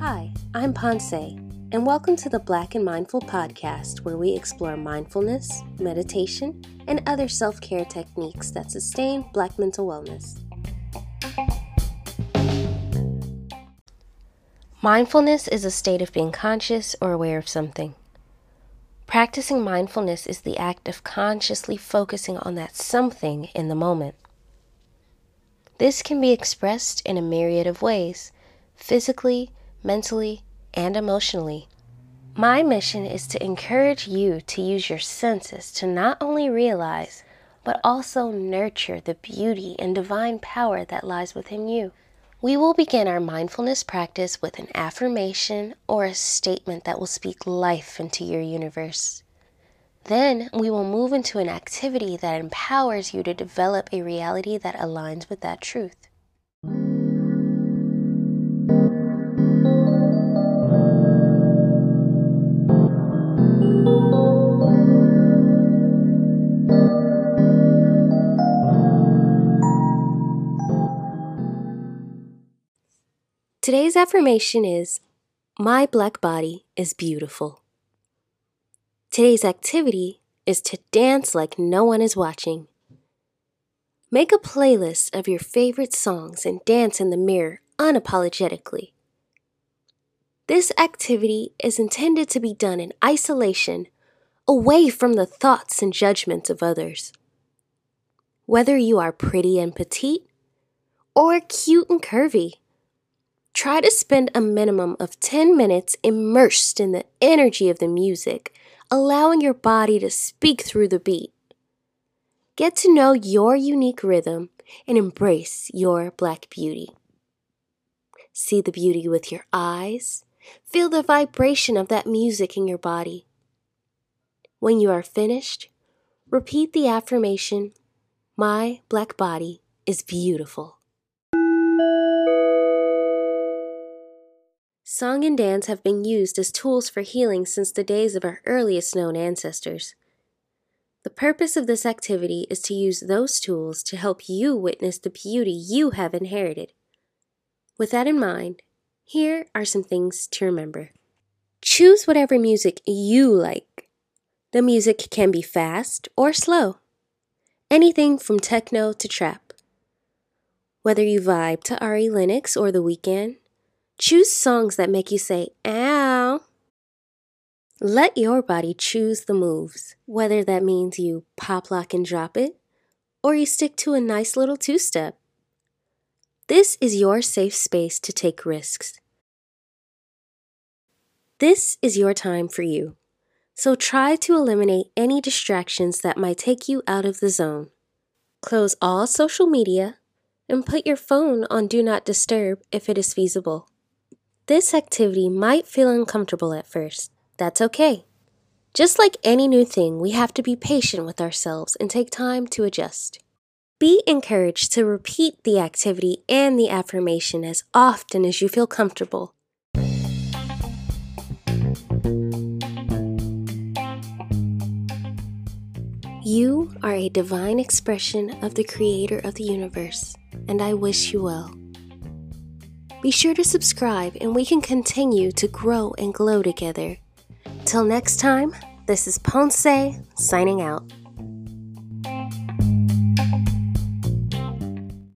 Hi, I'm Ponce, and welcome to the Black and Mindful podcast, where we explore mindfulness, meditation, and other self care techniques that sustain Black mental wellness. Mindfulness is a state of being conscious or aware of something. Practicing mindfulness is the act of consciously focusing on that something in the moment. This can be expressed in a myriad of ways physically, mentally, and emotionally. My mission is to encourage you to use your senses to not only realize, but also nurture the beauty and divine power that lies within you. We will begin our mindfulness practice with an affirmation or a statement that will speak life into your universe. Then we will move into an activity that empowers you to develop a reality that aligns with that truth. Today's affirmation is My black body is beautiful. Today's activity is to dance like no one is watching. Make a playlist of your favorite songs and dance in the mirror unapologetically. This activity is intended to be done in isolation, away from the thoughts and judgments of others. Whether you are pretty and petite or cute and curvy, Try to spend a minimum of 10 minutes immersed in the energy of the music, allowing your body to speak through the beat. Get to know your unique rhythm and embrace your black beauty. See the beauty with your eyes. Feel the vibration of that music in your body. When you are finished, repeat the affirmation My black body is beautiful. Song and dance have been used as tools for healing since the days of our earliest known ancestors. The purpose of this activity is to use those tools to help you witness the beauty you have inherited. With that in mind, here are some things to remember. Choose whatever music you like. The music can be fast or slow, anything from techno to trap. Whether you vibe to Ari Lennox or The Weeknd, Choose songs that make you say, ow. Let your body choose the moves, whether that means you pop, lock, and drop it, or you stick to a nice little two step. This is your safe space to take risks. This is your time for you, so try to eliminate any distractions that might take you out of the zone. Close all social media and put your phone on Do Not Disturb if it is feasible. This activity might feel uncomfortable at first. That's okay. Just like any new thing, we have to be patient with ourselves and take time to adjust. Be encouraged to repeat the activity and the affirmation as often as you feel comfortable. You are a divine expression of the Creator of the universe, and I wish you well. Be sure to subscribe and we can continue to grow and glow together. Till next time, this is Ponce signing out.